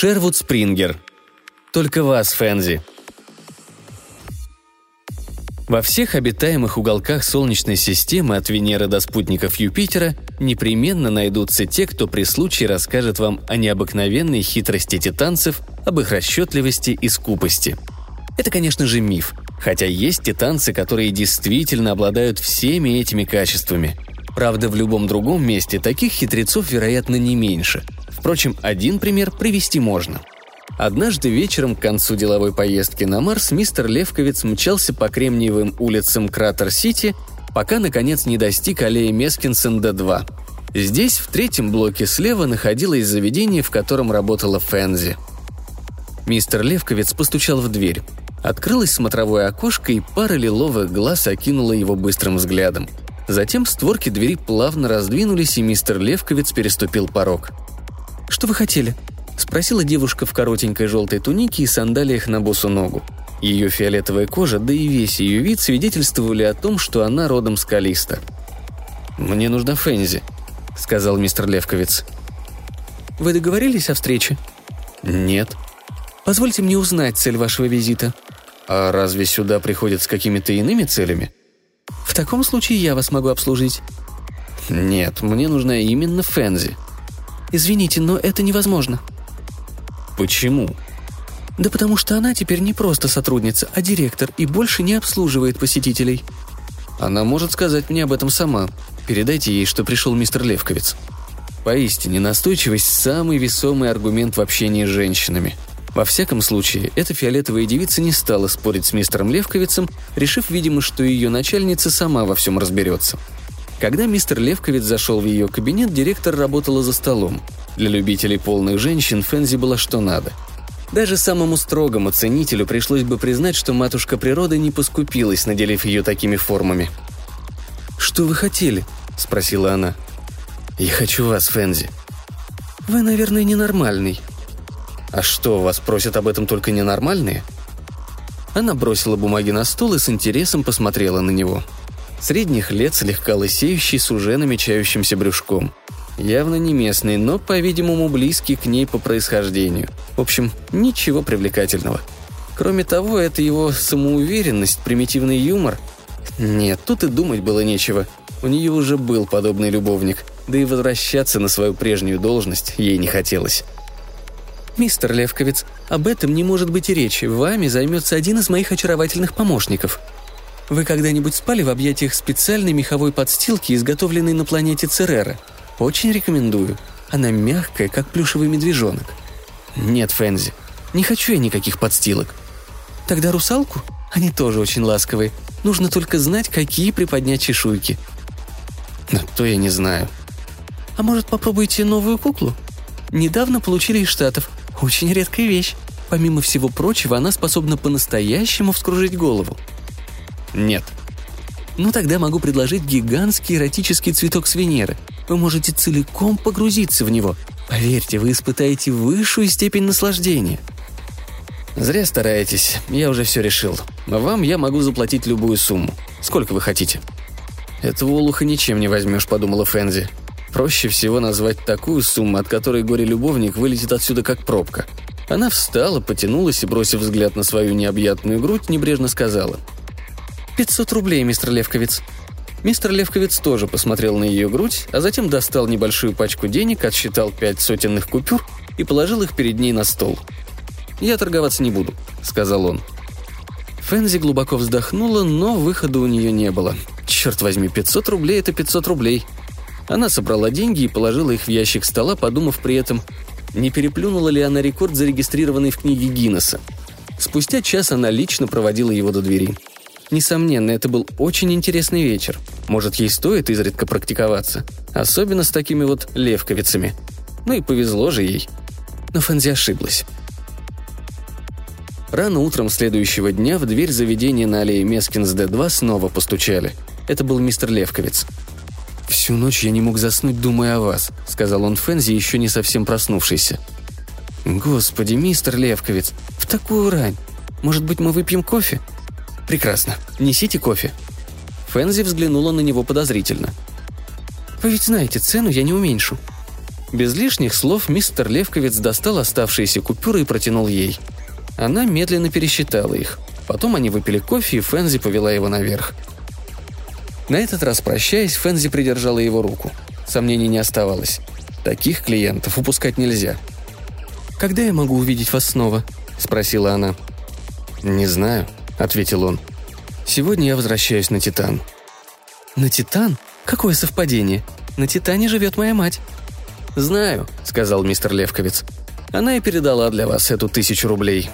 Шервуд Спрингер. Только вас, Фэнзи. Во всех обитаемых уголках Солнечной системы от Венеры до спутников Юпитера непременно найдутся те, кто при случае расскажет вам о необыкновенной хитрости титанцев, об их расчетливости и скупости. Это, конечно же, миф, хотя есть титанцы, которые действительно обладают всеми этими качествами. Правда, в любом другом месте таких хитрецов, вероятно, не меньше. Впрочем, один пример привести можно – Однажды вечером к концу деловой поездки на Марс мистер Левковец мчался по кремниевым улицам Кратер-Сити, пока, наконец, не достиг аллеи Мескинсен-Д2. Здесь, в третьем блоке слева, находилось заведение, в котором работала Фэнзи. Мистер Левковец постучал в дверь. Открылось смотровое окошко, и пара лиловых глаз окинула его быстрым взглядом. Затем створки двери плавно раздвинулись, и мистер Левковец переступил порог. «Что вы хотели?» – спросила девушка в коротенькой желтой тунике и сандалиях на босу ногу. Ее фиолетовая кожа, да и весь ее вид свидетельствовали о том, что она родом с Калиста. «Мне нужна Фензи», – сказал мистер Левковец. «Вы договорились о встрече?» «Нет». «Позвольте мне узнать цель вашего визита». «А разве сюда приходят с какими-то иными целями?» «В таком случае я вас могу обслужить». «Нет, мне нужна именно Фензи». «Извините, но это невозможно», Почему? Да потому что она теперь не просто сотрудница, а директор и больше не обслуживает посетителей. Она может сказать мне об этом сама. Передайте ей, что пришел мистер Левковец. Поистине, настойчивость – самый весомый аргумент в общении с женщинами. Во всяком случае, эта фиолетовая девица не стала спорить с мистером Левковицем, решив, видимо, что ее начальница сама во всем разберется. Когда мистер Левковец зашел в ее кабинет, директор работала за столом. Для любителей полных женщин Фензи была что надо. Даже самому строгому ценителю пришлось бы признать, что матушка природа не поскупилась, наделив ее такими формами. «Что вы хотели?» – спросила она. «Я хочу вас, Фензи». «Вы, наверное, ненормальный». «А что, вас просят об этом только ненормальные?» Она бросила бумаги на стол и с интересом посмотрела на него. Средних лет, слегка лысеющий, с уже намечающимся брюшком – Явно не местный, но, по-видимому, близкий к ней по происхождению. В общем, ничего привлекательного. Кроме того, это его самоуверенность, примитивный юмор. Нет, тут и думать было нечего. У нее уже был подобный любовник, да и возвращаться на свою прежнюю должность ей не хотелось. «Мистер Левковец, об этом не может быть и речи. Вами займется один из моих очаровательных помощников. Вы когда-нибудь спали в объятиях специальной меховой подстилки, изготовленной на планете Церера?» Очень рекомендую. Она мягкая, как плюшевый медвежонок. Нет, Фэнзи, не хочу я никаких подстилок. Тогда русалку? Они тоже очень ласковые. Нужно только знать, какие приподнять чешуйки. Но то я не знаю. А может, попробуйте новую куклу? Недавно получили из Штатов. Очень редкая вещь. Помимо всего прочего, она способна по-настоящему вскружить голову. Нет. Ну тогда могу предложить гигантский эротический цветок с Венеры – вы можете целиком погрузиться в него. Поверьте, вы испытаете высшую степень наслаждения. Зря стараетесь, я уже все решил. Вам я могу заплатить любую сумму. Сколько вы хотите? Этого олуха ничем не возьмешь, подумала Фензи. Проще всего назвать такую сумму, от которой горе-любовник вылетит отсюда как пробка. Она встала, потянулась и, бросив взгляд на свою необъятную грудь, небрежно сказала. «Пятьсот рублей, мистер Левковец. Мистер Левковец тоже посмотрел на ее грудь, а затем достал небольшую пачку денег, отсчитал пять сотенных купюр и положил их перед ней на стол. «Я торговаться не буду», — сказал он. Фэнзи глубоко вздохнула, но выхода у нее не было. Черт возьми, 500 рублей — это 500 рублей. Она собрала деньги и положила их в ящик стола, подумав при этом, не переплюнула ли она рекорд, зарегистрированный в книге Гиннесса. Спустя час она лично проводила его до двери. Несомненно, это был очень интересный вечер. Может, ей стоит изредка практиковаться. Особенно с такими вот левковицами. Ну и повезло же ей. Но Фэнзи ошиблась. Рано утром следующего дня в дверь заведения на аллее Мескинс Д2 снова постучали. Это был мистер Левковец. «Всю ночь я не мог заснуть, думая о вас», — сказал он Фэнзи, еще не совсем проснувшийся. «Господи, мистер Левковец, в такую рань. Может быть, мы выпьем кофе?» «Прекрасно. Несите кофе». Фэнзи взглянула на него подозрительно. «Вы ведь знаете, цену я не уменьшу». Без лишних слов мистер Левковец достал оставшиеся купюры и протянул ей. Она медленно пересчитала их. Потом они выпили кофе, и Фэнзи повела его наверх. На этот раз, прощаясь, Фэнзи придержала его руку. Сомнений не оставалось. Таких клиентов упускать нельзя. «Когда я могу увидеть вас снова?» – спросила она. «Не знаю», – ответил он. «Сегодня я возвращаюсь на Титан». «На Титан? Какое совпадение? На Титане живет моя мать». «Знаю», — сказал мистер Левковец. «Она и передала для вас эту тысячу рублей.